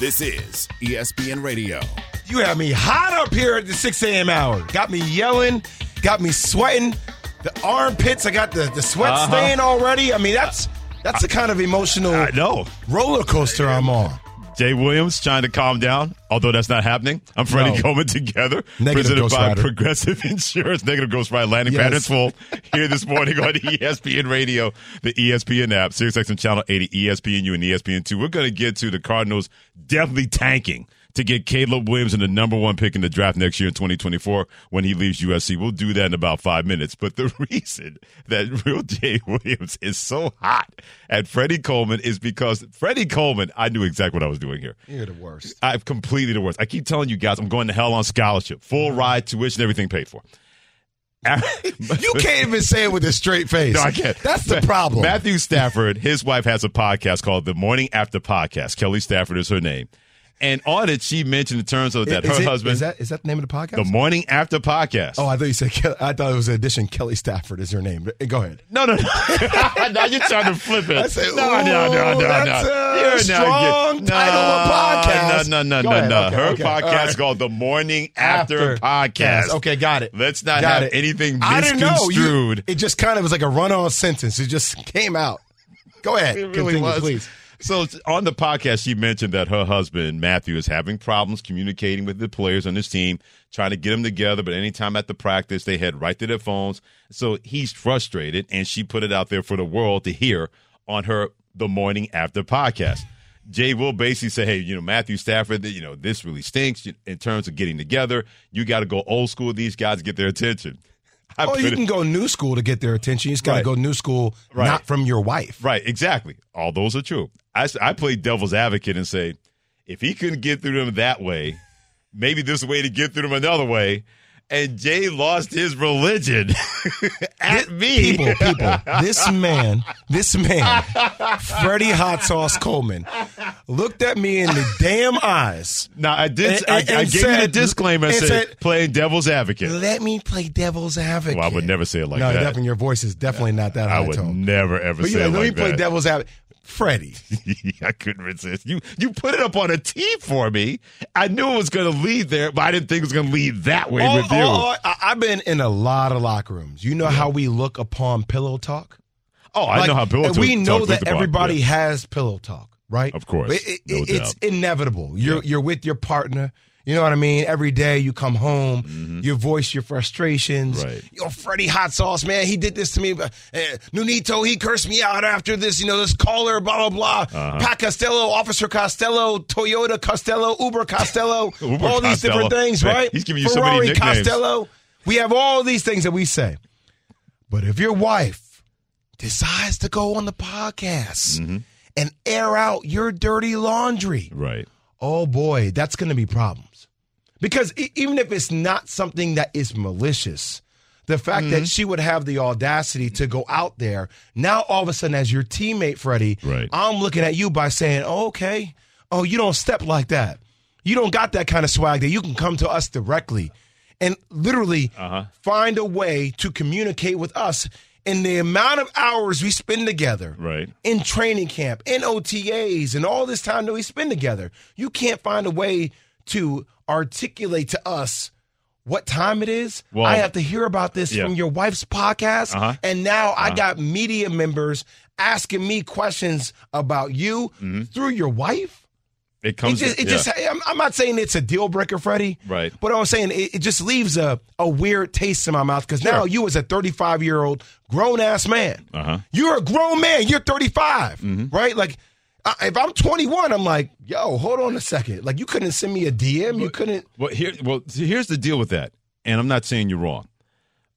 This is ESPN Radio. You have me hot up here at the 6 a.m. hour. Got me yelling, got me sweating. The armpits, I got the, the sweat Uh-huh. stain already. I mean, that's that's the kind of emotional I know. roller coaster I'm on. Jay Williams trying to calm down, although that's not happening. I'm Freddie No. Coleman together, Negative presented Ghost by Rider. Progressive Insurance. Negative Ghost Rider landing Yes. patterns full here this morning on ESPN Radio, the ESPN app, SiriusXM Channel 80, ESPNU, and E ESPN2. We're going to get to the Cardinals definitely tanking to get Caleb Williams in the number one pick in the draft next year in 2024 when he leaves USC. We'll do that in about five minutes. But the reason that real Jay Williams is so hot at Freddie Coleman is because Freddie Coleman, I knew exactly what I was doing here. You're the worst. I've completely the worst. I keep telling you guys, I'm going to hell on scholarship, full uh-huh. ride, tuition, everything paid for. You can't even say it with a straight face. No, I can't. That's the problem. Matthew Stafford, his wife has a podcast called The Morning After Podcast. Kelly Stafford is her name. And on it, she mentioned in terms of that Is her it- husband, is that is that the name of the podcast? The Morning After Podcast. oh, I thought you said. I thought it was an addition. Kelly Stafford is her name. Go ahead. No, no, no. now you're trying to flip it. I said, no, no, no, no, ooh, no. that's a You're strong get- title of podcast. No, no, no, Go no, ahead. no. Okay, Her okay. podcast All right. called The Morning After, Podcast. Yes. Okay, got it. Let's not Got have it. anything know. You- misconstrued. it just kind of was like a run-on sentence. It just came out. Go ahead. Really Continue, was. please. So on the podcast, she mentioned that her husband Matthew is having problems communicating with the players on his team, trying to get them together. But anytime at the practice, they head right to their phones. So he's frustrated, and she put it out there for the world to hear on her the morning after podcast. Jay will basically say, "Hey, you know Matthew Stafford, you know this really stinks in terms of getting together. You got to go old school these guys get their attention." I Oh, you can go new school to get their attention. You just got to Right. go new school, Right. not from your wife. Right, exactly. All those are true. I, I play devil's advocate and say, if he couldn't get through them that way, maybe there's a way to get through them another way. And Jay lost his religion at me. People, people, this man, this man, Freddie Hot Sauce Coleman, looked at me in the damn eyes. Now I did. And- I, and- I gave you the disclaimer. I said, said- playing devil's advocate. Let me play devil's advocate. Well, I would never say it like that. no, that. definitely your voice is definitely not that high I would tone. never ever But say you it like, let like me play devil's advocate. Freddie, I couldn't resist. You you put it up on a tee for me. I knew it was going to lead there, but I didn't think it was going to lead that way with you. all- all- I, have been in a lot of locker rooms. You know how we look upon pillow talk. oh, I Like, know how pillow talk- we know that with the bar. everybody Yeah. has pillow talk, right? Of course, But it- no it's doubt. inevitable. You're Yeah. you're with your partner. You know what I mean? Every day you come home, you voice your frustrations. Mm-hmm. Right. Yo, Freddie Hot Sauce, man, he did this to me. But uh, Nunito, he cursed me out after this. You know, this caller, blah blah blah. Uh-huh. Pat Costello, Officer Costello, Toyota Costello, Uber Costello, Uber all these different things, Man, right? he's giving you so many nicknames. Costello. We have all these things that we say. But if your wife decides to go on the podcast Mm-hmm. and air out your dirty laundry, right. oh boy, that's going to be problems. Because e- even if it's not something that is malicious, the fact Mm-hmm. that she would have the audacity to go out there, now all of a sudden, as your teammate, Freddie, Right. I'm looking at you by saying, oh, okay, oh, you don't step like that. You don't got that kind of swag that you can come to us directly and literally Uh-huh. find a way to communicate with us. in the amount of hours we spend together Right. in training camp, in OTAs, and all this time that we spend together, you can't find a way to articulate to us what time it is. Well- I have to hear about this Yeah. from your wife's podcast. Uh-huh. And now I got media members asking me questions about you through your wife. It comes. It just, it Mm-hmm. yeah. just, I'm, I'm not saying it's a deal breaker, Freddie. Right. But I'm saying it, it just leaves a, a weird taste in my mouth because now you, as a 35 year old grown ass man, Uh-huh. you're a grown man. You're 35, Mm-hmm. right? Like, I, if I'm 21, I'm like, yo, hold on a second. Like, you couldn't send me a DM. You couldn't. Well, here, well, see, here's the deal with that, and I'm not saying you're wrong,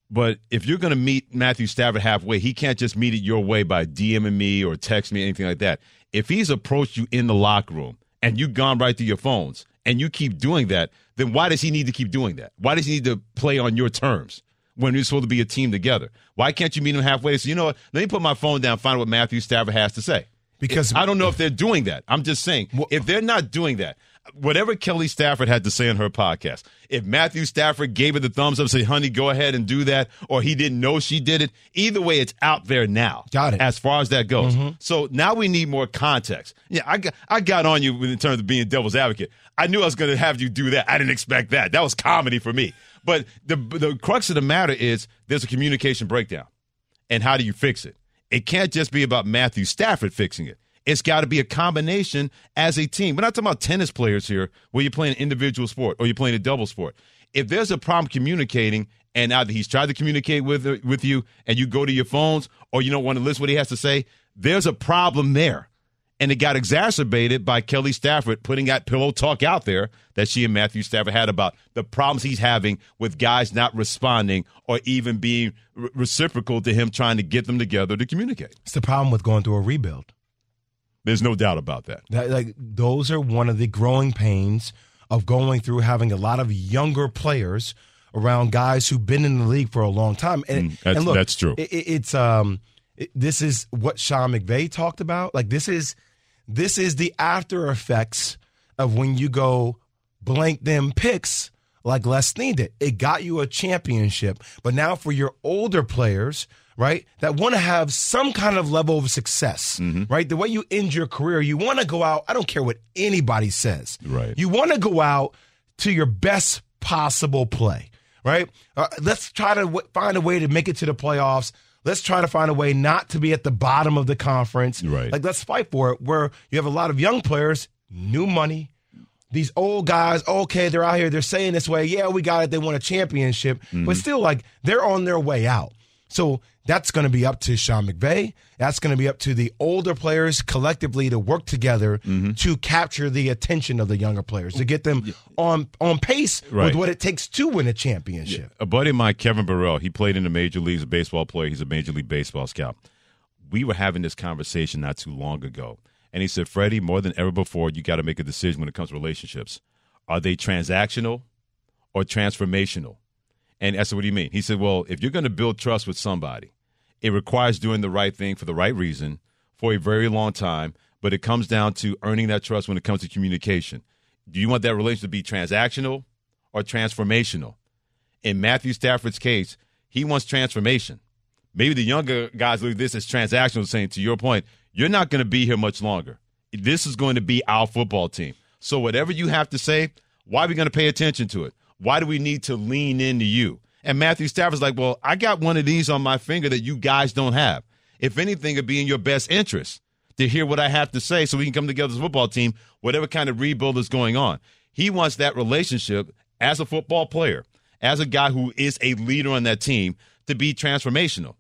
but if you're going to meet Matthew Stafford halfway, he can't just meet it your way by DMing me or text me anything like that. If he's approached you in the locker room and you've gone right through your phones and you keep doing that, then why does he need to keep doing that? Why does he need to play on your terms when you're supposed to be a team together? Why can't you meet him halfway? So you know what? Let me put my phone down, find out what Matthew Stafford has to say. Because I don't know if they're doing that. I'm just saying, if they're not doing that, whatever Kelly Stafford had to say on her podcast, if Matthew Stafford gave it the thumbs up, say, honey, go ahead and do that, or he didn't know she did it, either way, it's out there now. Got it. As far as that goes. Mm-hmm. So now we need more context. Yeah, I got, I got on you in terms of being devil's advocate. I knew I was going to have you do that. I didn't expect that. That was comedy for me. But the the crux of the matter is there's a communication breakdown. And how do you fix it? It can't just be about Matthew Stafford fixing it. It's got to be a combination as a team. We're not talking about tennis players here where you're playing an individual sport or you're playing a double sport. If there's a problem communicating and either he's tried to communicate with with you and you go to your phones or you don't want to listen to what he has to say, there's a problem there. And it got exacerbated by Kelly Stafford putting that pillow talk out there that she and Matthew Stafford had about the problems he's having with guys not responding or even being re- reciprocal to him trying to get them together to communicate. it's the problem with going through a rebuild. There's no doubt about that. That, like those are one of the growing pains of going through having a lot of younger players around guys who've been in the league for a long time. And, Mm, that's- and look, that's true. it- it- it's um, it- this is what Sean McVay talked about. Like this is this is the after effects of when you go blank them picks like Les did. It got you a championship, but now for your older players, right, that want to have some kind of level of success, Mm-hmm. right? The way you end your career, you want to go out. I don't care what anybody says. Right. You want to go out to your best possible play, right? Uh, let's try to w- find a way to make it to the playoffs. Let's try to find a way not to be at the bottom of the conference. Right. Like, let's fight for it. Where you have a lot of young players, new money. These old guys, okay, they're out here, they're saying this way, yeah, we got it, they won a championship, but mm-hmm. still, like, they're on their way out. So that's going to be up to Sean McVay. That's going to be up to the older players collectively to work together mm-hmm. to capture the attention of the younger players, to get them on on pace Right. with what it takes to win a championship. A buddy of mine, Kevin Burrell, he played in the major leagues, a baseball player. He's a major league baseball scout. We were having this conversation not too long ago. And he said, Freddie, more than ever before, you got to make a decision when it comes to relationships. Are they transactional or transformational? And I said, What do you mean? He said, Well, if you're going to build trust with somebody, it requires doing the right thing for the right reason for a very long time, but it comes down to earning that trust when it comes to communication. Do you want that relationship to be transactional or transformational? In Matthew Stafford's case, he wants transformation. Maybe the younger guys look at this as transactional, saying, to your point, you're not going to be here much longer. This is going to be our football team. So whatever you have to say, why are we going to pay attention to it? Why do we need to lean into you? And Matthew Stafford's like, well, I got one of these on my finger that you guys don't have. If anything, it'd be in your best interest to hear what I have to say so we can come together as a football team, whatever kind of rebuild is going on. He wants that relationship as a football player, as a guy who is a leader on that team, to be transformational.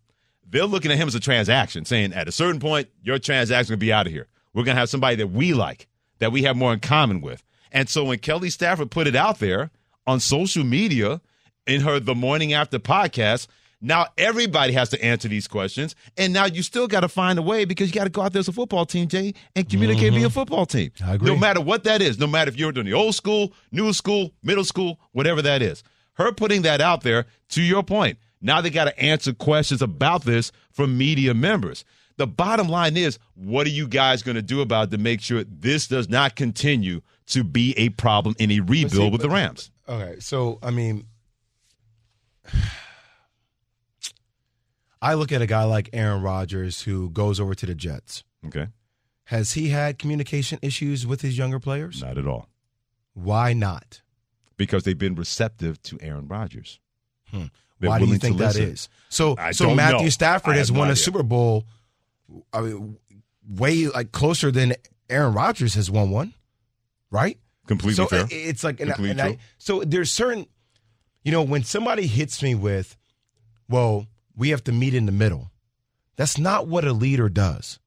They're looking at him as a transaction, saying at a certain point, your transaction will be out of here. We're going to have somebody that we like, that we have more in common with. And so when Kelly Stafford put it out there on social media in her The Morning After podcast, now everybody has to answer these questions. And now you still got to find a way because you got to go out there as a football team, Jay, and communicate via mm-hmm. football team. I agree. No matter what that is, no matter if you're doing the old school, new school, middle school, whatever that is. Her putting that out there, to your point, now they got to answer questions about this from media members. The bottom line is, what are you guys going to do about it to make sure this does not continue to be a problem in a rebuild with the Rams? Okay, so I mean, I look at a guy like Aaron Rodgers who goes over to the Jets. Okay. Has he had communication issues with his younger players? Not at all. Why not? Because they've been receptive to Aaron Rodgers. Hmm. They're Why do you think that is? So, I so Matthew know. Stafford has won a. Super Bowl. I mean, way like closer than Aaron Rodgers has won one, right? Completely so fair. Uh, it's like, and, I- and I, so there's certain, you know, when somebody hits me with, well, we have to meet in the middle. That's not what a leader does.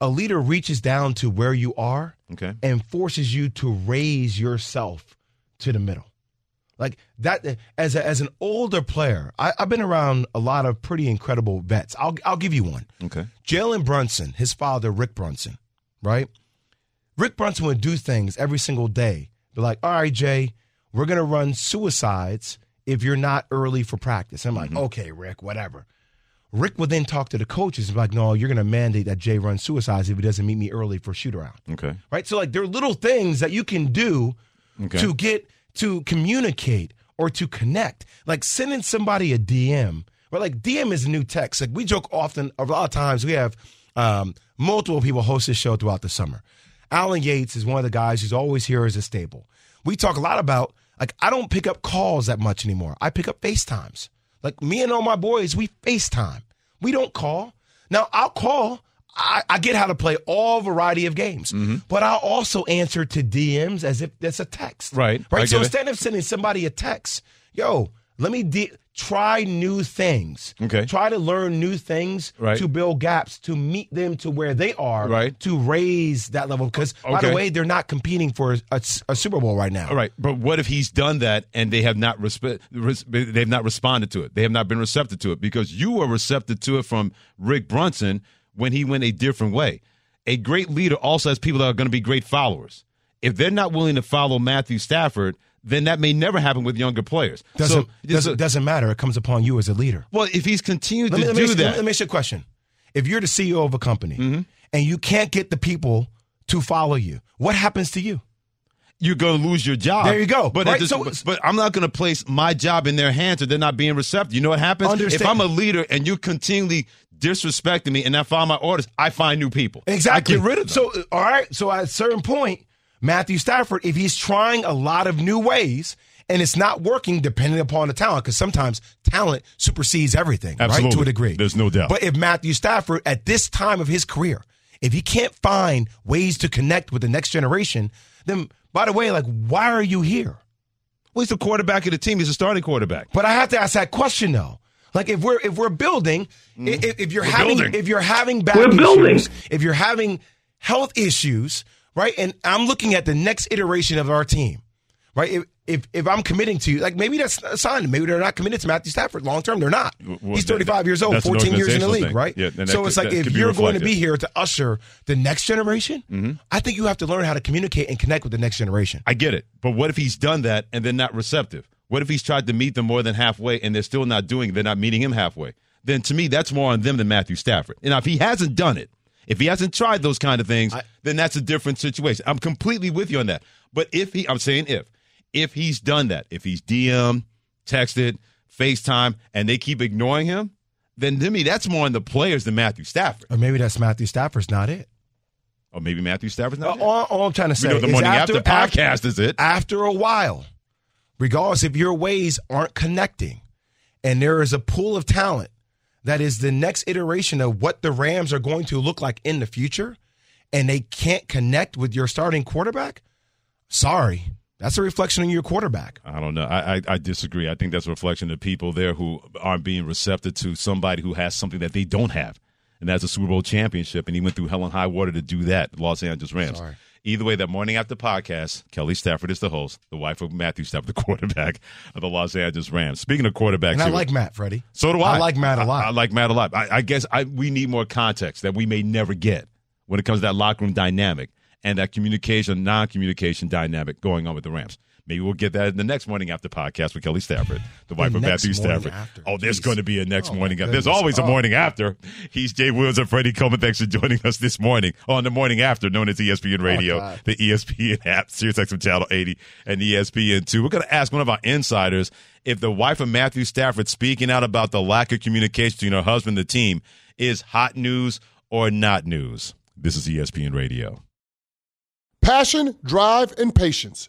A leader reaches down to where you are Okay. and forces you to raise yourself to the middle. Like that, as a, as an older player, I, I've been around a lot of pretty incredible vets. I'll I'll give you one. Okay. Jalen Brunson, his father Rick Brunson, right? Rick Brunson would do things every single day. Be like, all right, Jay, we're going to run suicides if you're not early for practice. I'm like, okay, Rick, whatever. Rick would then talk to the coaches and be like, no, you're going to mandate that Jay run suicides if he doesn't meet me early for shoot around. Okay. Right? So, like, there are little things that you can do Okay. to get to communicate or to connect. Like sending somebody a DM, or like DM is a new text. Like we joke often, a lot of times we have um, multiple people host this show throughout the summer. Alan Yates is one of the guys who's always here as a staple. We talk a lot about like I don't pick up calls that much anymore. I pick up FaceTimes. Like me and all my boys, we FaceTime. We don't call. Now I'll call. I, I get how to play all variety of games, mm-hmm. but I'll also answer to DMs as if that's a text. Right. Right. So get it. instead of sending somebody a text, yo, let me de- try new things. Okay. Try to learn new things Right. to build gaps, to meet them to where they are, Right. to raise that level. Because, by the way, they're not competing for a, a Super Bowl right now. All right, but what if he's done that and they have not resp- res- they've not responded to it? They have not been receptive to it because you were receptive to it from Rick Brunson when he went a different way. A great leader also has people that are going to be great followers. If they're not willing to follow Matthew Stafford, then that may never happen with younger players. Doesn't, so, doesn't, doesn't matter. It comes upon you as a leader. well, if he's continued Let me, to me do you- that, let me ask you a question. If you're the CEO of a company Mm-hmm. and you can't get the people to follow you, what happens to you? you're going to lose your job. There you go. But, Right, this- so- but, but I'm not going to place my job in their hands if they're not being receptive. You know what happens? Understand. If I'm a leader and you're continually disrespecting me and I follow my orders, I find new people. Exactly. I get rid of them. So, uh, all right. So, at a certain point, Matthew Stafford, if he's trying a lot of new ways and it's not working, depending upon the talent, because sometimes talent supersedes everything, right? To a degree. There's no doubt. But if Matthew Stafford, at this time of his career, if he can't find ways to connect with the next generation, then, by the way, like, why are you here? well, he's the quarterback of the team. He's a starting quarterback. But I have to ask that question though. Like if we're if we're building, i- mm. if, if you're We're having building. if you're having back We're issues, building. if you're having health issues, right? And I'm looking at the next iteration of our team, right? If if, if I'm committing to you, like maybe that's a sign. Maybe they're not committed to Matthew Stafford long term. They're not. Well, He's that- 35 years old, 14 years in the league, thing. right? Yeah, that so could- it's like that if you're going to be here to usher the next generation, Mm-hmm. I think you have to learn how to communicate and connect with the next generation. I get it. But what if he's done that and they're not receptive? What if he's tried to meet them more than halfway and they're still not doing it? They're not meeting him halfway. Then to me, that's more on them than Matthew Stafford. And if he hasn't done it, if he hasn't tried those kind of things, then that's a different situation. I'm completely with you on that. But if he, I'm saying if, if he's done that, if he's DM, texted, FaceTime, and they keep ignoring him, then to me, that's more on the players than Matthew Stafford. Or maybe that's Matthew Stafford's not it. Or maybe Matthew Stafford's not. Uh, all, all I'm trying to say know the is morning after, after, podcast is it. after a while, regardless if your ways aren't connecting, and there is a pool of talent that is the next iteration of what the Rams are going to look like in the future, and they can't connect with your starting quarterback, sorry, that's a reflection on your quarterback. I don't know. I, I I disagree. I think that's a reflection of people there who aren't being receptive to somebody who has something that they don't have, and that's a Super Bowl championship. And he went through hell and high water to do that. Los Angeles Rams. Sorry. Either way, that morning after podcast, Kelly Stafford is the host, the wife of Matthew Stafford, the quarterback of the Los Angeles Rams. Speaking of quarterbacks, And I like Matt, Freddie. so do I. I like Matt a lot. I, I like Matt a lot. I, I guess I, we need more context that we may never get when it comes to that locker room dynamic and that communication, non-communication dynamic going on with the Rams. Maybe we'll get that in the next morning after podcast with Kelly Stafford, the wife of Matthew Stafford. after. Oh, there's Jeez. going to be a next Oh, morning after. There's goodness. always a Oh. morning after. He's Jay Williams and Freddie Coleman. Thanks for joining us this morning oh, on the morning after, known as ESPN oh, Radio, Oh, the ESPN app, SiriusXM Channel 80, and ESPN 2. We're going to ask one of our insiders if the wife of Matthew Stafford speaking out about the lack of communication between her husband and the team is hot news or not news. This is ESPN Radio. Passion, drive, and patience.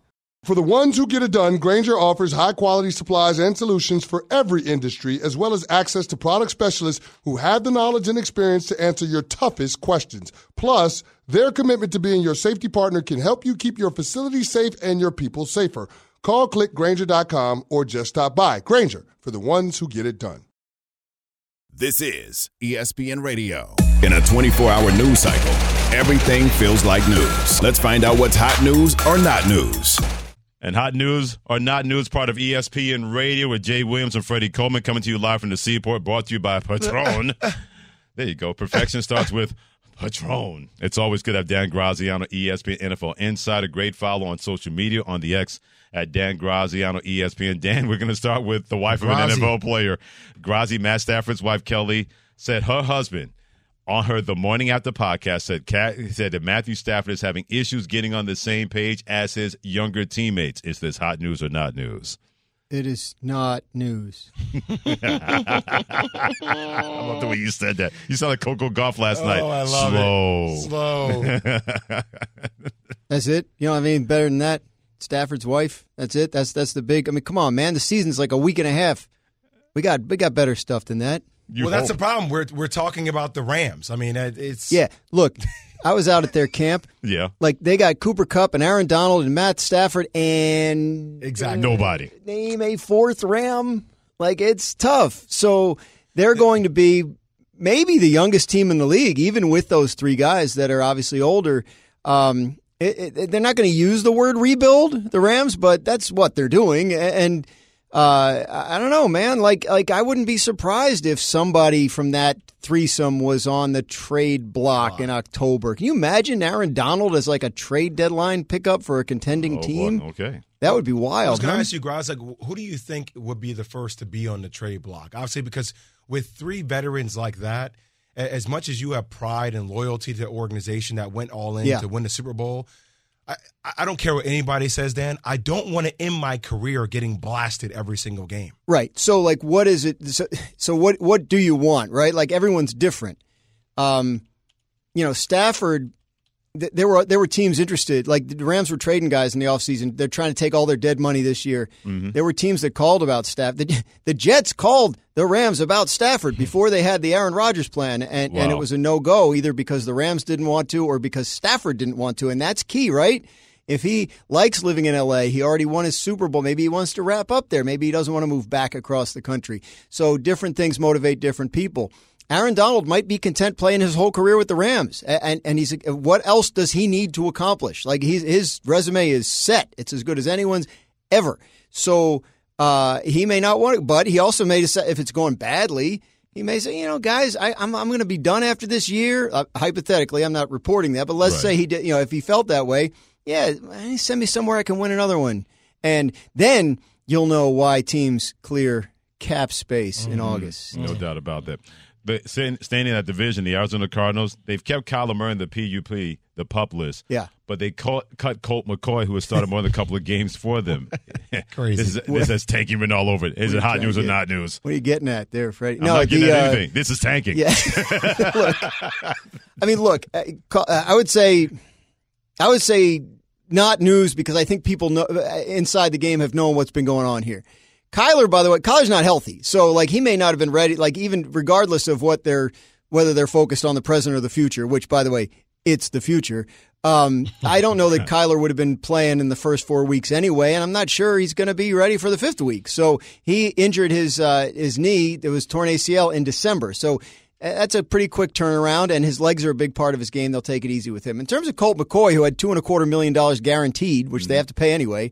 For the ones who get it done, Grainger offers high quality supplies and solutions for every industry, as well as access to product specialists who have the knowledge and experience to answer your toughest questions. Plus, their commitment to being your safety partner can help you keep your facility safe and your people safer. Call clickgrainger.com or just stop by. Grainger for the ones who get it done. This is ESPN Radio. In a 24 hour news cycle, everything feels like news. Let's find out what's hot news or not news. And hot news or not news, part of ESPN Radio with Jay Williams and Freddie Coleman coming to you live from the Seaport, brought to you by Patron. there you go. Perfection starts with Patron. It's always good to have Dan Graziano, ESPN NFL Insider. A great follow on social media on the X at Dan Graziano, ESPN. Dan, we're going to start with the wife of an. NFL player. Grazi, Matt Stafford's wife, Kelly, said her husband on her the morning after podcast said Cat, said that Matthew Stafford is having issues getting on the same page as his younger teammates. Is this hot news or not news? It is not news. I love the way you said that. You sounded like Coco Gauff last oh, night. Oh, I love Slow. Slow. That's it. You know, what I mean, better than that. Stafford's wife. That's it. That's that's the big. I mean, come on, man. The season's like a week and a half. We got we got better stuff than that. You well, that's the problem. We're we're talking about the Rams. I mean, it's Yeah. Look, I was out at their camp. Yeah. Like they got Cooper Kupp and Aaron Donald and Matt Stafford and exactly. Nobody. name a fourth Ram. Like it's tough. So they're going to be maybe the youngest team in the league, even with those three guys that are obviously older. Um, it, it, they're not going to use the word rebuild, the Rams, but that's what they're doing. And uh, I I don't know, man. Like, like I wouldn't be surprised if somebody from that threesome was on the trade block in October. Can you imagine Aaron Donald as like a trade deadline pickup for a contending Oh, team? boy. Okay. That would be I was wild. going to huh? ask you, Graz, like, who do you think would be the first to be on the trade block? Obviously, because with three veterans like that, as much as you have pride and loyalty to the organization that went all in Yeah. to win the Super Bowl, I, I don't care what anybody says, Dan. I don't want to end my career getting blasted every single game. Right. So like what is it so, so what what do you want, right? Like everyone's different. Um you know, Stafford th- there were there were teams interested. Like the Rams were trading guys in the offseason. They're trying to take all their dead money this year. Mm-hmm. There were teams that called about Staff. The, the Jets called the Rams about Stafford before they had the Aaron Rodgers plan, and, and it was a no go either because the Rams didn't want to or because Stafford didn't want to, and that's key, right? If he likes living in LA, he already won his Super Bowl. Maybe he wants to wrap up there. Maybe he doesn't want to move back across the country. So different things motivate different people. Aaron Donald might be content playing his whole career with the Rams, and and he's what else does he need to accomplish? Like he's, his resume is set; it's as good as anyone's ever. So uh, he may not want it, but he also may decide if it's going badly. He may say, you know, guys, I, I'm I'm going to be done after this year. Uh, hypothetically, I'm not reporting that, but let's say he did. You know, if he felt that way, yeah, send me somewhere I can win another one, and then you'll know why teams clear cap space in August. No doubt about that. But staying staying in that division, the Arizona Cardinals, they've kept Kyler Murray in the PUP, the pup list. Yeah. But they caught, cut Colt McCoy, who has started more than a couple of games for them. Crazy. This, is, this has tanking written all over it. Is it hot news or not news? What are you getting at there, Freddie? I'm not getting the, at uh, anything. This is tanking. Yeah. look, I mean, look. uh, uh, I would say, I would say not news because I think people know uh, inside the game have known what's been going on here. Kyler, by the way, Kyler's not healthy, so like he may not have been ready. Like even regardless of what they're whether they're focused on the present or the future, which by the way, it's the future. Um, I don't know that Kyler would have been playing in the first four weeks anyway, and I'm not sure he's going to be ready for the fifth week. So he injured his uh, his knee; it was torn ACL in December. So that's a pretty quick turnaround, and his legs are a big part of his game. They'll take it easy with him. In terms of Colt McCoy, who had two and a quarter million dollars guaranteed, which they have to pay anyway,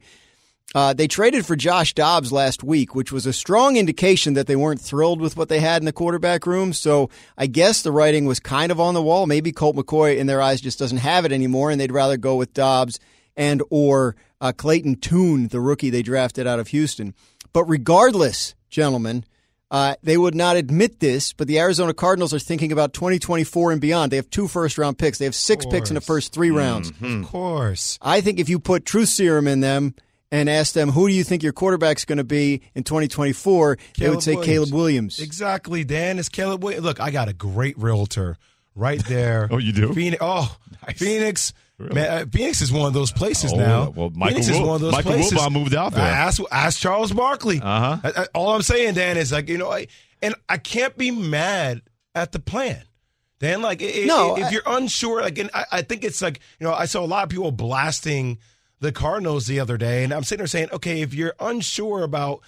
uh, they traded for Josh Dobbs last week, which was a strong indication that they weren't thrilled with what they had in the quarterback room. So I guess the writing was kind of on the wall. Maybe Colt McCoy, in their eyes, just doesn't have it anymore, and they'd rather go with Dobbs and or uh, Clayton Tune, the rookie they drafted out of Houston. But regardless, gentlemen, uh, they would not admit this, but the Arizona Cardinals are thinking about 2024 and beyond. They have two first round picks. They have six picks in the first three rounds. Of course. I think if you put truth serum in them and ask them who do you think your quarterback's going to be in 2024, they would say Caleb Williams. Exactly, Dan. It's Caleb Williams. Look, I got a great realtor right there. Oh, you do? Phoenix. Oh, Phoenix. Man, uh, Phoenix is one of those places Oh, now. well, Michael Phoenix is one of those Michael places. Wilbon moved out there. Ask, ask Charles Barkley. Uh-huh. I- I- all I'm saying, Dan, is like you know, I, and I can't be mad at the plan. Dan, like, i- i- No, if I- you're unsure, like, and I, I think it's like, you know, I saw a lot of people blasting the Cardinals the other day, and I'm sitting there saying, okay, if you're unsure about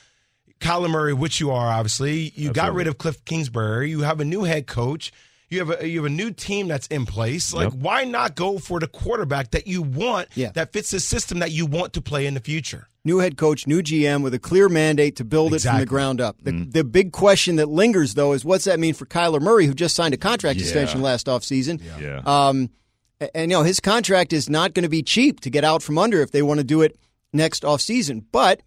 Kyler Murray, which you are obviously, you got rid of Kliff Kingsbury, you have a new head coach, you have a you have a new team that's in place. Like, Yep. why not go for the quarterback that you want, Yeah. that fits the system that you want to play in the future? new head coach, new GM with a clear mandate to build it from the ground up. The, the big question that lingers, though, is what's that mean for Kyler Murray, who just signed a contract Yeah. extension last offseason? Yeah. Um, and, you know, his contract is not going to be cheap to get out from under if they want to do it next offseason. But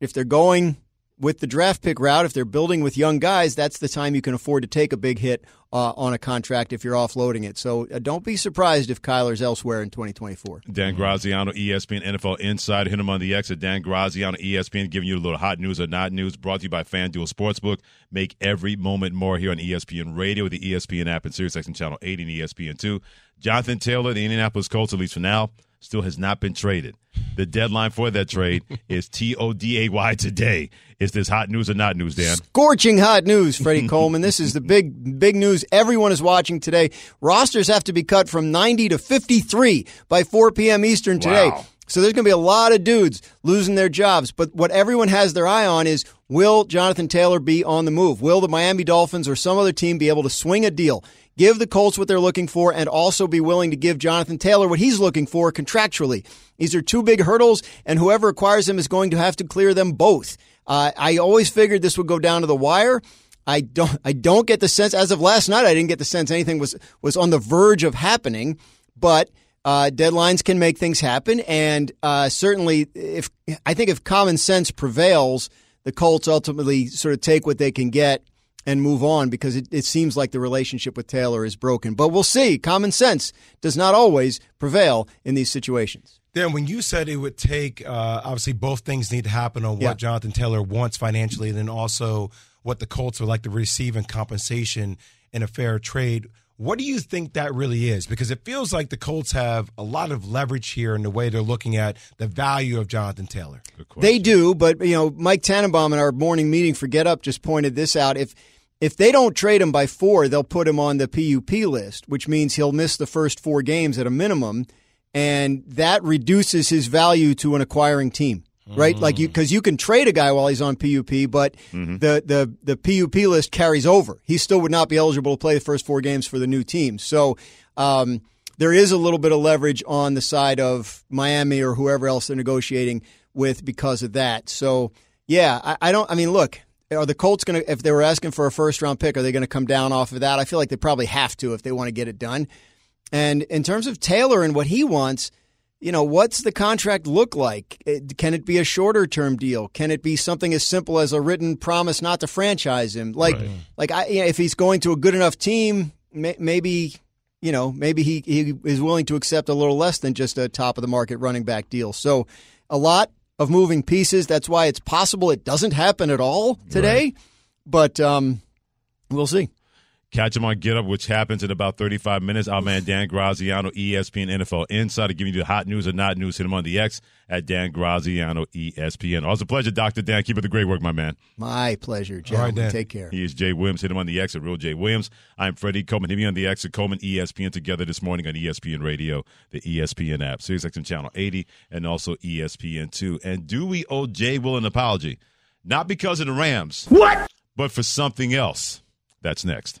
if they're going with the draft pick route, if they're building with young guys, that's the time you can afford to take a big hit uh, on a contract if you're offloading it. So uh, don't be surprised if Kyler's elsewhere in 2024. Dan Graziano, E ESPN NFL Inside. Hit him on the X at Dan Graziano, ESPN, giving you a little hot news or not news. Brought to you by FanDuel Sportsbook. Make every moment more here on ESPN Radio with the ESPN app and SiriusXM Channel 8 and ESPN 2. Jonathan Taylor, the Indianapolis Colts, at least for now, still has not been traded. The deadline for that trade is T O D A Y today. Is this hot news or not news, Dan? Scorching hot news, Freddie Coleman. This is the big, big news everyone is watching today. Rosters have to be cut from 90 to 53 by 4 p.m. Eastern today. Wow. So there's going to be a lot of dudes losing their jobs. But what everyone has their eye on is will Jonathan Taylor be on the move? Will the Miami Dolphins or some other team be able to swing a deal, give the Colts what they're looking for, and also be willing to give Jonathan Taylor what he's looking for contractually? These are two big hurdles, and whoever acquires them is going to have to clear them both. Uh, I always figured this would go down to the wire. I don't. I don't get the sense as of last night. I didn't get the sense anything was was on the verge of happening. But uh, deadlines can make things happen, and uh, certainly, if I think if common sense prevails, the Colts ultimately sort of take what they can get and move on because it, it seems like the relationship with Taylor is broken. But we'll see. Common sense does not always prevail in these situations. Dan, when you said it would take, uh, obviously both things need to happen on what Yeah. Jonathan Taylor wants financially, and then also what the Colts would like to receive in compensation in a fair trade. What do you think that really is? Because it feels like the Colts have a lot of leverage here in the way they're looking at the value of Jonathan Taylor. They do, but you know, Mike Tannenbaum in our morning meeting for Get Up just pointed this out. If if they don't trade him by four, they'll put him on the PUP list, which means he'll miss the first four games at a minimum, and that reduces his value to an acquiring team. Right, like you, because you can trade a guy while he's on PUP, but the, the the PUP list carries over. He still would not be eligible to play the first four games for the new team. So um, there is a little bit of leverage on the side of Miami or whoever else they're negotiating with because of that. So yeah, I, I don't. I mean, look, are the Colts going to? If they were asking for a first round pick, are they going to come down off of that? I feel like they probably have to if they want to get it done. And in terms of Taylor and what he wants, you know, what's the contract look like? Can it be a shorter term deal? Can it be something as simple as a written promise not to franchise him? Like, like I, you know, if he's going to a good enough team, may, maybe, you know, maybe he, he is willing to accept a little less than just a top of the market running back deal. So, a lot of moving pieces. That's why it's possible it doesn't happen at all today. But um, we'll see. Catch him on Get Up, which happens in about 35 minutes. Our man Dan Graziano, ESPN NFL Insider, giving you the hot news or not news. Hit him on the X at Dan Graziano, ESPN. Always a pleasure, Dr. Dan. Keep up the great work, my man. My pleasure, All right, gentlemen. Dan. Take care. He is Jay Williams. Hit him on the X at Real Jay Williams. I'm Freddie Coleman. Hit me on the X at Coleman ESPN together this morning on ESPN Radio, the ESPN app, SiriusXM Channel 80, and also E ESPN 2. And do we owe Jay Will an apology? Not because of the Rams. What? But for something else. That's next.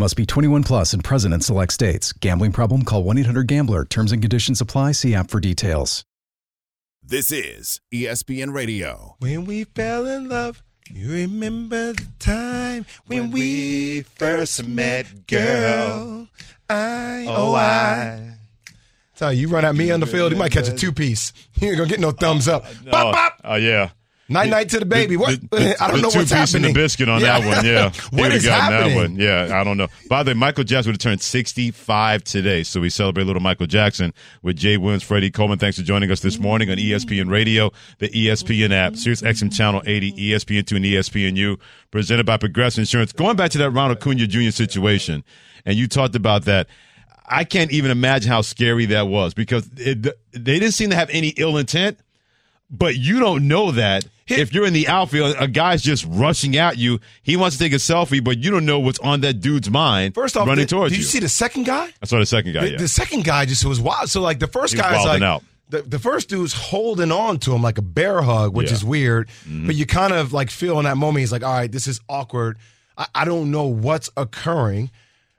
Must be 21 plus and present in select states. Gambling problem? Call 1 800 Gambler. Terms and conditions apply. See app for details. This is ESPN Radio. When we fell in love, you remember the time when, we first met, girl. I, oh, oh I. Tell you, you run at me on the field, you might catch a two piece. You ain't gonna get no thumbs up. Oh, bop, Oh, bop. oh, yeah. Night night to the baby. What? The- the- I don't know two what's piece happening. the biscuit on that one. Yeah, what is happening? that one. Yeah, I don't know. By the way, Michael Jackson would have turned 65 today, so we celebrate little Michael Jackson with Jay Williams, Freddie Coleman. Thanks for joining us this morning on ESPN Radio, the ESPN app, Sirius XM Channel 80, ESPN2, and ESPNU, presented by Progressive Insurance. Going back to that Ronald Acuna Jr. situation, and you talked about that. I can't even imagine how scary that was because it, they didn't seem to have any ill intent but you don't know that if you're in the outfield, a guy's just rushing at you. He wants to take a selfie, but you don't know what's on that dude's mind. First off, running did, towards did you see the second guy? I saw the second guy. The, yeah. the second guy just was wild. So like the first He was guy's like out. The, the first dude's holding on to him like a bear hug, which Yeah. is weird. Mhm. But you kind of like feel in that moment, he's like, all right, this is awkward. I, I don't know what's occurring.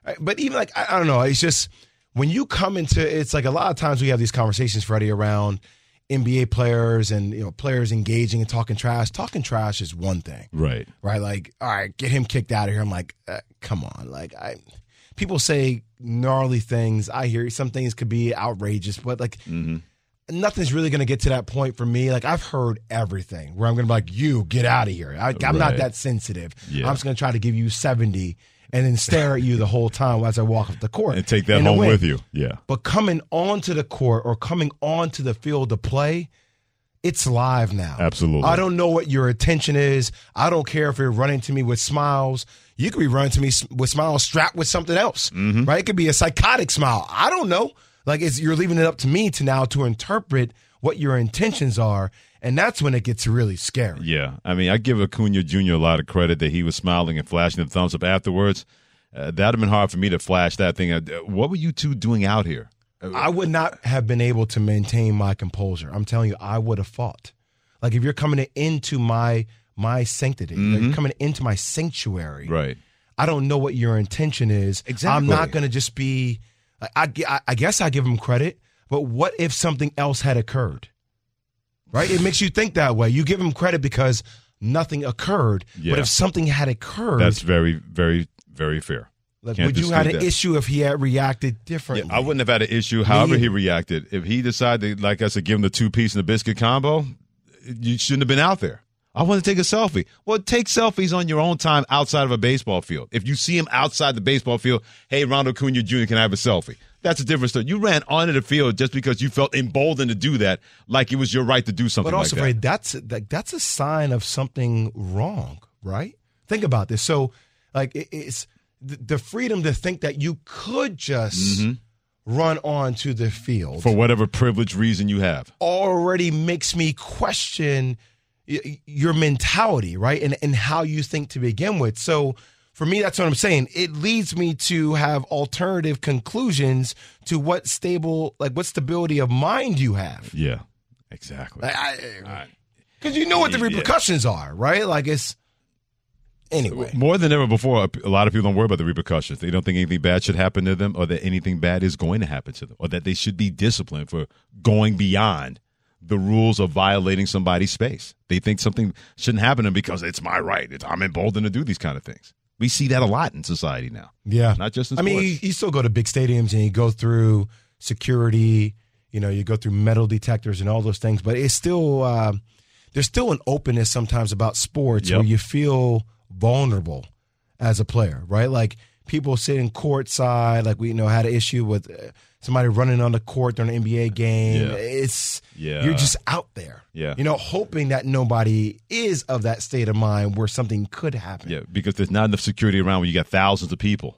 Uh, But even like, I, I don't know. It's just when you come into it's like a lot of times we have these conversations, Freddie, around NBA players and you know players engaging and talking trash. Talking trash is one thing right. right? Like, all right, get him kicked out of here. I'm like, uh, come on, like I. People say gnarly things. I hear some things could be outrageous, but like Mm-hmm. nothing's really going to get to that point for me. Like I've heard everything where I'm going to be like, you get out of here. I, I'm not that sensitive. Yeah. I'm just going to try to give you 70 and then stare at you the whole time as I walk off the court And take that And home with you. Yeah. But coming onto the court or coming onto the field to play, it's live now. Absolutely. I don't know what your intention is. I don't care if you're running to me with smiles. You could be running to me with smiles strapped with something else, Mm-hmm. right? It could be a psychotic smile. I don't know. Like it's, you're leaving it up to me to now to interpret what your intentions are, and that's when it gets really scary. Yeah. I mean, I give Acuna Jr. a lot of credit that he was smiling and flashing the thumbs up afterwards. Uh, that'd have been hard for me to flash that thing. Uh, What were you two doing out here? I would not have been able to maintain my composure. I'm telling you, I would have fought. Like if you're coming into my my sanctity, like you're coming into my sanctuary, Mm-hmm. Right. I don't know what your intention is. Exactly. I'm not going to just be. I, I, I guess I give him credit, but what if something else had occurred? Right? It makes you think that way. You give him credit because nothing occurred, Yeah. but if something had occurred, That's very, very, very fair. like, would you have had an that. issue if he had reacted Yeah, differently? I wouldn't have had an issue. However, he reacted. If he decided, like I said, give him the two piece and the biscuit combo, you shouldn't have been out there. I want to take a selfie. Well, take selfies on your own time outside of a baseball field. If you see him outside the baseball field, hey, Ronald Acuna Jr., can I have a selfie? That's a different story. You ran onto the field just because you felt emboldened to do that, like it was your right to do something But also, like Ray, that. that's like that's a sign of something wrong, right? Think about this. So, like, it- it's the freedom to think that you could just run onto the field Mm-hmm. For whatever privileged reason you have. already makes me question your mentality, right? And and how you think to begin with. So for me, that's what I'm saying. It leads me to have alternative conclusions to what stable, like what stability of mind you have. Yeah, exactly. Because you know what the Yeah. repercussions are, right? Like it's anyway. More than ever before, a lot of people don't worry about the repercussions. They don't think anything bad should happen to them or that anything bad is going to happen to them or that they should be disciplined for going beyond the rules of violating somebody's space. They think something shouldn't happen to them because it's my right. It's, I'm emboldened to do these kind of things. We see that a lot in society now. Yeah, Not just in I mean, you, you still go to big stadiums and you go through security. You know, you go through metal detectors and all those things, but it's still uh, there's still an openness sometimes about sports Yep. where you feel vulnerable as a player, right? Like people sitting courtside, like we you know had an issue with uh, somebody running on the court during an NBA game. Yeah. It's Yeah. you're just out there, Yeah. You know, hoping that nobody is of that state of mind where something could happen. Yeah, because there's not enough security around when you got thousands of people.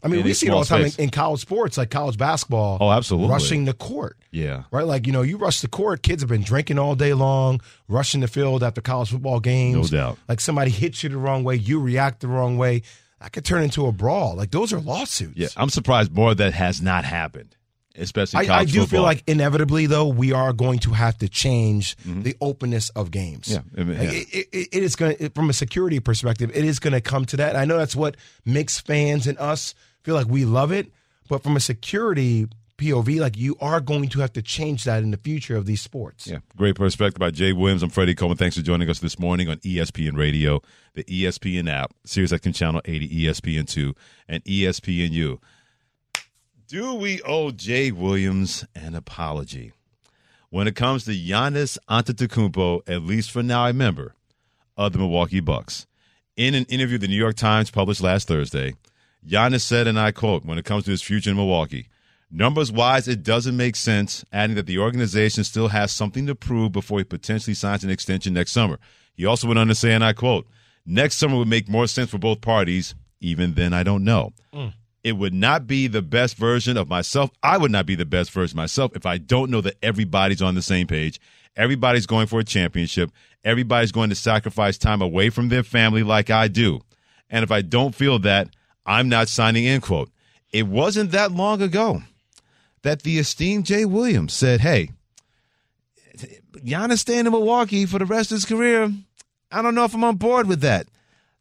I mean, we see it all the time in, in college sports, like college basketball. Oh, absolutely. Rushing the court. Yeah. Right? Like, you know, you rush the court, kids have been drinking all day long, rushing the field after college football games. No doubt. Like somebody hits you the wrong way, you react the wrong way. That could turn into a brawl. Like those are lawsuits. Yeah, I'm surprised more that has not happened, especially I, I do football. feel like inevitably, though, we are going to have to change the openness of games. Mm-hmm. Yeah, I mean, Like, yeah. It, it, it is going to, from a security perspective, it is going to come to that. And I know that's what makes fans and us feel like we love it. But from a security POV, like you are going to have to change that in the future of these sports. Yeah, great perspective by Jay Williams. I'm Freddie Coleman. Thanks for joining us this morning on ESPN Radio, the ESPN app, Sirius XM Channel 80, ESPN2, and ESPNU. Do we owe Jay Williams an apology? When it comes to Giannis Antetokounmpo, at least for now, I remember, of the Milwaukee Bucks. In an interview the New York Times published last Thursday, Giannis said, and I quote, when it comes to his future in Milwaukee, numbers wise, it doesn't make sense, adding that the organization still has something to prove before he potentially signs an extension next summer. He also went on to say, and I quote, next summer would make more sense for both parties. Even then, I don't know. Mm. It would not be the best version of myself. I would not be the best version of myself if I don't know that everybody's on the same page. Everybody's going for a championship. Everybody's going to sacrifice time away from their family like I do. And if I don't feel that, I'm not signing in, quote. It wasn't that long ago that the esteemed Jay Williams said, hey, Giannis staying in Milwaukee for the rest of his career, I don't know if I'm on board with that.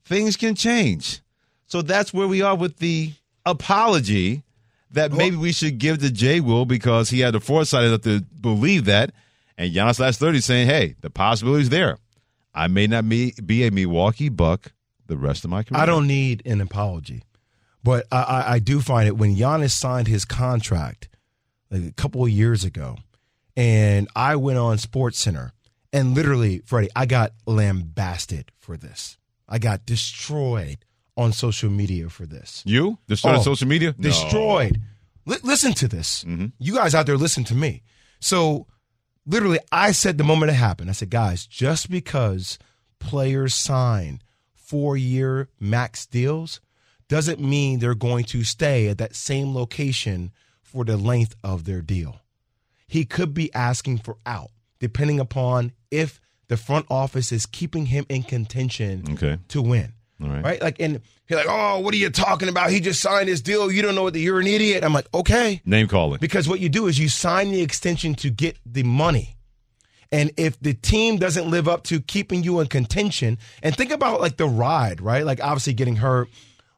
Things can change. So that's where we are with the apology that oh. maybe we should give to Jay Will because he had the foresight enough to believe that. And Giannis last 30 saying, hey, the possibility is there. I may not be, be a Milwaukee Buck the rest of my career. I don't need an apology, but I, I, I do find it when Giannis signed his contract like a couple of years ago, and I went on Sports Center, and literally, Freddie, I got lambasted for this. I got destroyed on social media for this. You? Destroyed Oh, social media? No. Destroyed. Listen to this. Mm-hmm. You guys out there, listen to me. So, literally, I said the moment it happened, I said, guys, just because players sign four year max deals doesn't mean they're going to stay at that same location for the length of their deal. He could be asking for out, depending upon if the front office is keeping him in contention Okay. to win. Right. Right? Like, and you're like, oh, what are you talking about? He just signed his deal. You don't know what the, you're an idiot. I'm like, okay. Name calling. Because what you do is you sign the extension to get the money. And if the team doesn't live up to keeping you in contention, and think about like the ride, right? Like obviously getting hurt,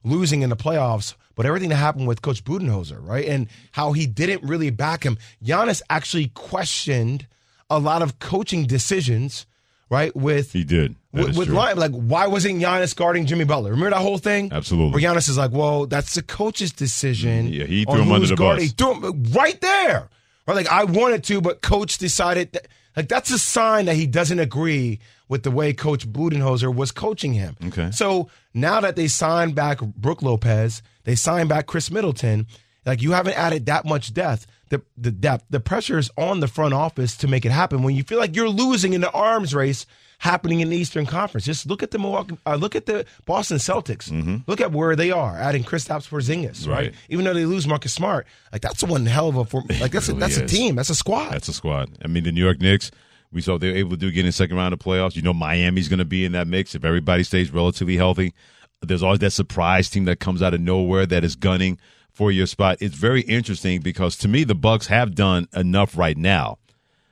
losing in the playoffs, but everything that happened with Coach Budenholzer, right? And how he didn't really back him. Giannis actually questioned a lot of coaching decisions, right? With He did. With, with like why wasn't Giannis guarding Jimmy Butler? Remember that whole thing? Absolutely. Where Giannis is like, well, that's the coach's decision. Yeah, he threw him under the guarding. bus. He threw him right there. Right, like I wanted to, but coach decided that, like that's a sign that he doesn't agree with the way Coach Budenholzer was coaching him. Okay. So now that they signed back Brook Lopez, they signed back Khris Middleton. Like you haven't added that much depth. The the depth, the pressure is on the front office to make it happen. When you feel like you're losing in the arms race happening in the Eastern Conference, just look at the Milwaukee, uh, look at the Boston Celtics. Look at where they are, adding Kristaps Porzingis, right? Right. Even though they lose Marcus Smart, like that's one hell of a form. Like that's a, really that's a team, that's a squad. That's a squad. I mean, the New York Knicks, we saw they were able to do get in the second round of playoffs. You know, Miami's going to be in that mix if everybody stays relatively healthy. There's always that surprise team that comes out of nowhere that is gunning for your spot. It's very interesting because to me, the Bucks have done enough right now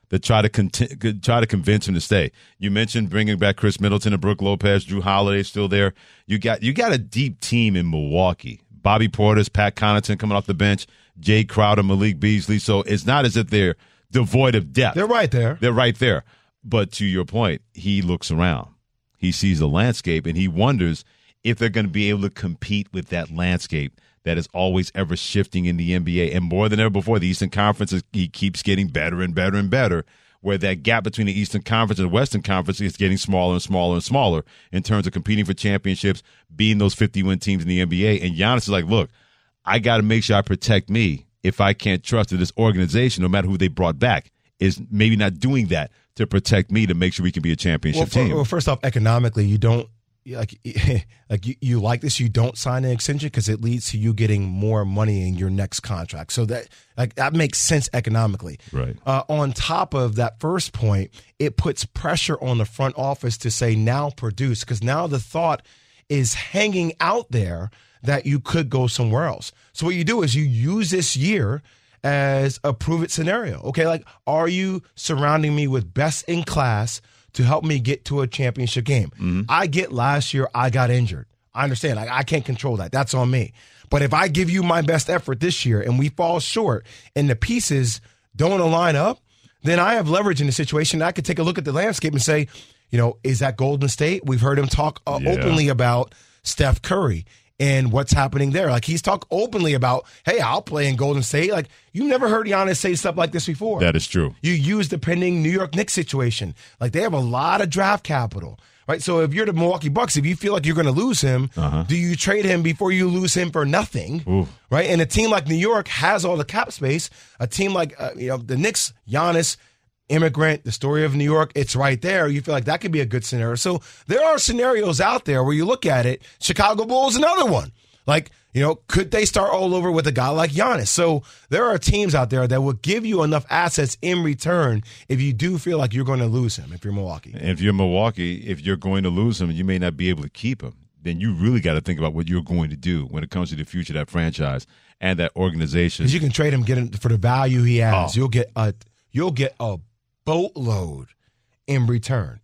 to try to conti- try to convince him to stay. You mentioned bringing back Khris Middleton and Brook Lopez, Jrue Holiday still there. You got you got a deep team in Milwaukee. Bobby Portis, Pat Connaughton coming off the bench, Jae Crowder, Malik Beasley. So it's not as if they're devoid of depth. They're right there. They're right there. But to your point, he looks around. He sees the landscape and he wonders if they're going to be able to compete with that landscape that is always ever shifting in the NBA. And more than ever before, the Eastern Conference is, he keeps getting better and better and better. Where that gap between the Eastern Conference and the Western Conference is getting smaller and smaller and smaller in terms of competing for championships, being those 50 win teams in the NBA. And Giannis is like, look, I got to make sure I protect me if I can't trust that this organization, no matter who they brought back, is maybe not doing that to protect me to make sure we can be a championship Well, fir- team. well, first off, economically, you don't like like you, you like this you don't sign an extension because it leads to you getting more money in your next contract. So that like that makes sense economically. Right. uh, on top of that first point it puts pressure on the front office to say now produce because now the thought is hanging out there that you could go somewhere else. So what you do is you use this year as a prove it scenario. Okay like are you surrounding me with best in class to help me get to a championship game. I get last year, I got injured. I understand. I, I can't control that. That's on me. But if I give you my best effort this year and we fall short and the pieces don't align up, then I have leverage in the situation. I could take a look at the landscape and say, you know, is that Golden State? We've heard him talk uh, Yeah. openly about Steph Curry and what's happening there. Like he's talked openly about, hey, I'll play in Golden State. Like you never heard Giannis say stuff like this before. That is true. You use the pending New York Knicks situation. Like they have a lot of draft capital, right? So if you're the Milwaukee Bucks, if you feel like you're going to lose him, do you trade him before you lose him for nothing, Ooh. right? And a team like New York has all the cap space. A team like uh, you know the Knicks, Giannis, immigrant, the story of New York, it's right there. You feel like that could be a good scenario. So there are scenarios out there where you look at it. Chicago Bulls, another one. Like, you know, could they start all over with a guy like Giannis? So there are teams out there that will give you enough assets in return if you do feel like you're going to lose him if you're Milwaukee. And if you're Milwaukee, if you're going to lose him, you may not be able to keep him. Then you really got to think about what you're going to do when it comes to the future of that franchise and that organization. Because you can trade him get him for the value he has. Oh. You'll get a you'll get a boatload in return.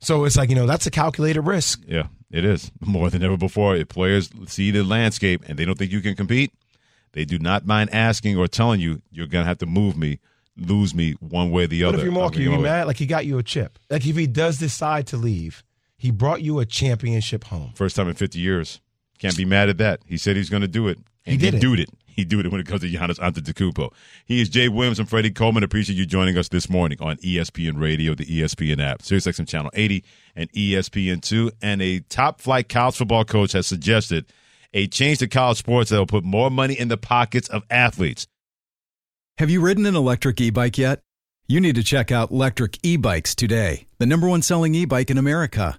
So it's like, you know, that's a calculated risk. Yeah, it is more than ever before. If players see the landscape and they don't think you can compete, they do not mind asking or telling you you're gonna have to move me, lose me one way or the other. if you're I'm you be mad? Like he got you a chip. Like if he does decide to leave, he brought you a championship home. First time in 50 years. Can't be mad at that. He said he's going to do it. And He did it. do it. He do it when it comes to Giannis Antetokounmpo. He is Jay Williams and Freddie Coleman. Appreciate you joining us this morning on ESPN Radio, the ESPN app, SiriusXM Channel 80, and E ESPN2. And a top flight college football coach has suggested a change to college sports that will put more money in the pockets of athletes. Have you ridden an electric e bike yet? You need to check out Electric E Bikes today, the number one selling e bike in America.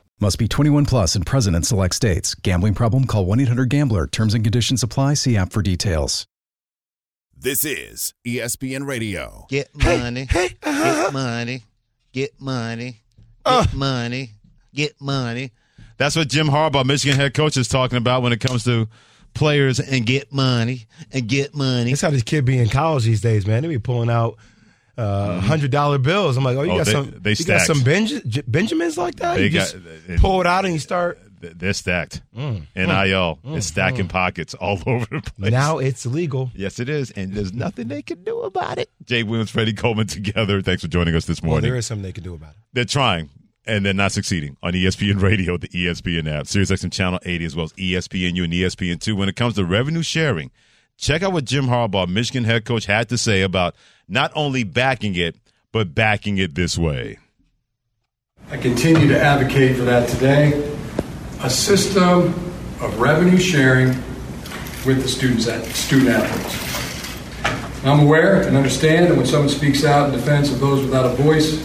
Must be 21 plus and present in select states. Gambling problem? Call 1 800 Gambler. Terms and conditions apply. See app for details. This is ESPN Radio. Uh-huh. Get money. Get money. Get money. Get money. Get money. That's what Jim Harbaugh, Michigan head coach, is talking about when it comes to players and get money and get money. That's how these kids be in college these days, man. They be pulling out uh, hundred dollar bills. I'm like, oh, you. Oh, got they- some, they you got some Benj- Benjamins like that. They you got- just pull it out and you start. They're stacked. Mm. NIL mm. is mm. stacking pockets all over the place. Now it's legal. Yes, it is, and there's nothing they can do about it. Jay Williams, Freddie Coleman together. Thanks for joining us this Well, morning. there is something they can do about it. they're trying, and they're not succeeding on ESPN Radio, the ESPN app, SiriusXM Channel 80, as well as ESPNU and ESPN2. When it comes to revenue sharing, check out what Jim Harbaugh, Michigan head coach, had to say about not only backing it, but backing it this way. I continue to advocate for that today. A system of revenue sharing with the students, student athletes. I'm aware and understand that when someone speaks out in defense of those without a voice,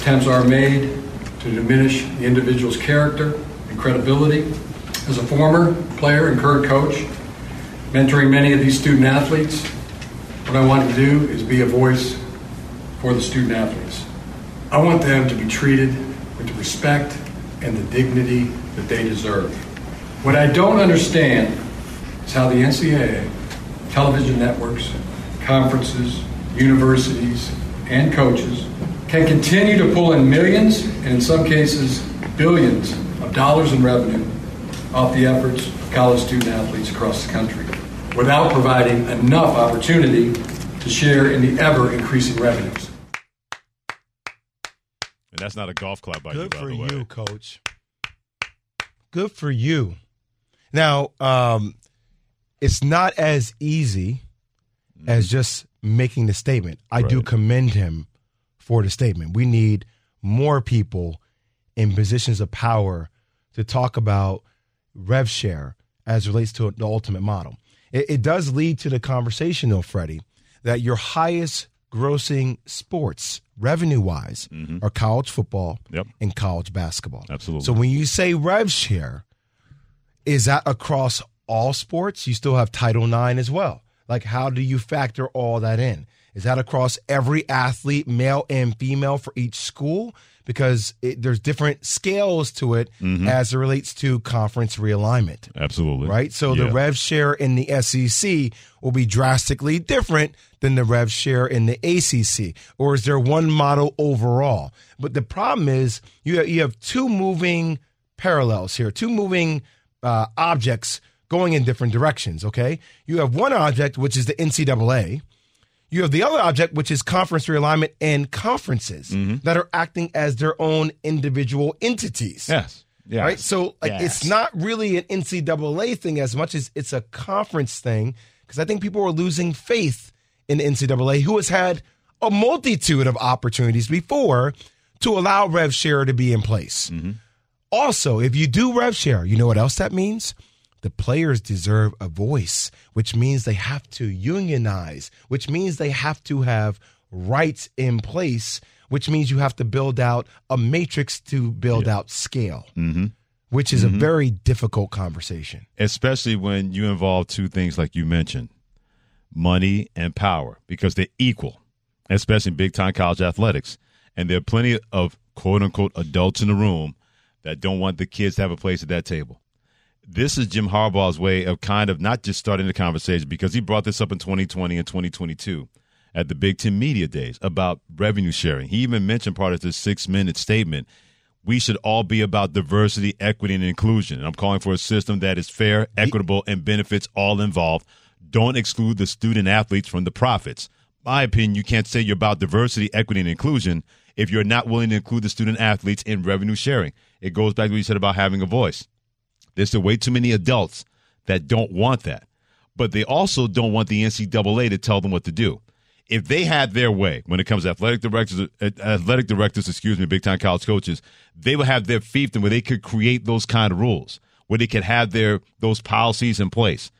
attempts are made to diminish the individual's character and credibility. As a former player and current coach, mentoring many of these student athletes, what I want to do is be a voice for the student athletes. I want them to be treated with the respect and the dignity that they deserve. What I don't understand is how the NCAA, television networks, conferences, universities, and coaches can continue to pull in millions, and in some cases, billions of dollars in revenue off the efforts of college student athletes across the country without providing enough opportunity to share in the ever increasing revenues. And that's not a golf club by you, Good by for the way. you, coach. Good for you. Now, um, it's not as easy as just making the statement. I do commend him for the statement. We need more people in positions of power to talk about rev share as relates to the ultimate model. It, it does lead to the conversation, though, Freddie, that your highest grossing sports, revenue wise, mm-hmm. are college football Yep. and college basketball. Absolutely. So when you say rev share, is that across all sports? You still have Title IX as well. Like, how do you factor all that in? Is that across every athlete, male and female, for each school? Because it, there's different scales to it as it relates to conference realignment, Absolutely. right? So the rev share in the SEC will be drastically different than the rev share in the ACC, or is there one model overall? But the problem is you have, you have two moving parallels here, two moving uh, objects going in different directions. Okay, you have one object which is the NCAA. You have the other object, which is conference realignment and conferences mm-hmm. that are acting as their own individual entities. Yes. Yes. Right. So like, Yes. it's not really an NCAA thing as much as it's a conference thing. Because I think people are losing faith in the NCAA, who has had a multitude of opportunities before to allow rev share to be in place. Mm-hmm. Also, if you do rev share, you know what else that means? The players deserve a voice, which means they have to unionize, which means they have to have rights in place, which means you have to build out a matrix to build out scale, mm-hmm. which is a mm-hmm. very difficult conversation. especially when you involve two things like you mentioned money and power because they're equal especially in big time college athletics. And there are plenty of quote unquote adults in the room that don't want the kids to have a place at that table this is jim harbaugh's way of kind of not just starting the conversation because he brought this up in 2020 and 2022 at the big ten media days about revenue sharing he even mentioned part of this six minute statement we should all be about diversity, equity, and inclusion. And I'm calling for a system that is fair, equitable, and benefits all involved. Don't exclude the student athletes from the profits. My opinion, you can't say you're about diversity, equity, and inclusion if you're not willing to include the student athletes in revenue sharing. It goes back to what you said about having a voice. There's still way too many adults that don't want that. But they also don't want the NCAA to tell them what to do. If they had their way when it comes to athletic directors, uh, athletic directors, excuse me, big time college coaches, they would have their fiefdom where they could create those kind of rules, where they could have their those policies in place.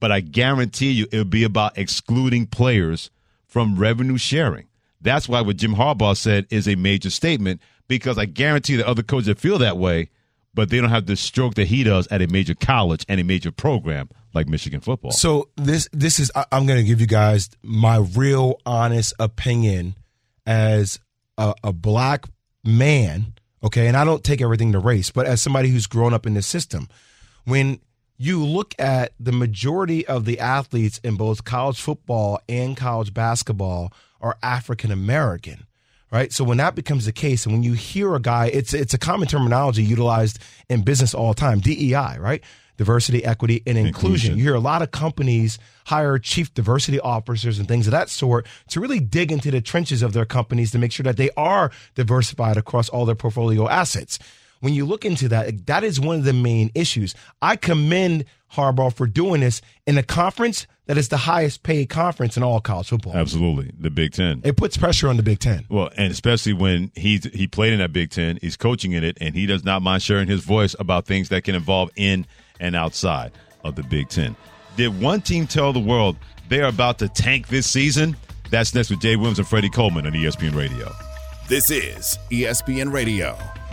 But I guarantee you, it would be about excluding players from revenue sharing. That's why what Jim Harbaugh said is a major statement because I guarantee that other coaches that feel that way, but they don't have the stroke that he does at a major college and a major program like Michigan football. So this this is I- I'm going to give you guys my real honest opinion as a, a black man, okay? And I don't take everything to race, but as somebody who's grown up in this system, when you look at the majority of the athletes in both college football and college basketball are African American right? So when that becomes the case, and when you hear a guy, it's it's a common terminology utilized in business all the time, DEI, right? Diversity, equity, and inclusion. Inclusion. You hear a lot of companies hire chief diversity officers and things of that sort to really dig into the trenches of their companies to make sure that they are diversified across all their portfolio assets. When you look into that, that is one of the main issues. I commend Harbaugh for doing this in a conference that is the highest paid conference in all college football. Absolutely, the Big Ten. It puts pressure on the Big Ten. Well, and especially when he's he played in that Big Ten, he's coaching in it, and he does not mind sharing his voice about things that can involve in and outside of the Big Ten. Did one team tell the world they are about to tank this season? That's next with Jay Williams and Freddie Coleman on ESPN Radio. This is ESPN Radio.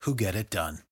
who get it done.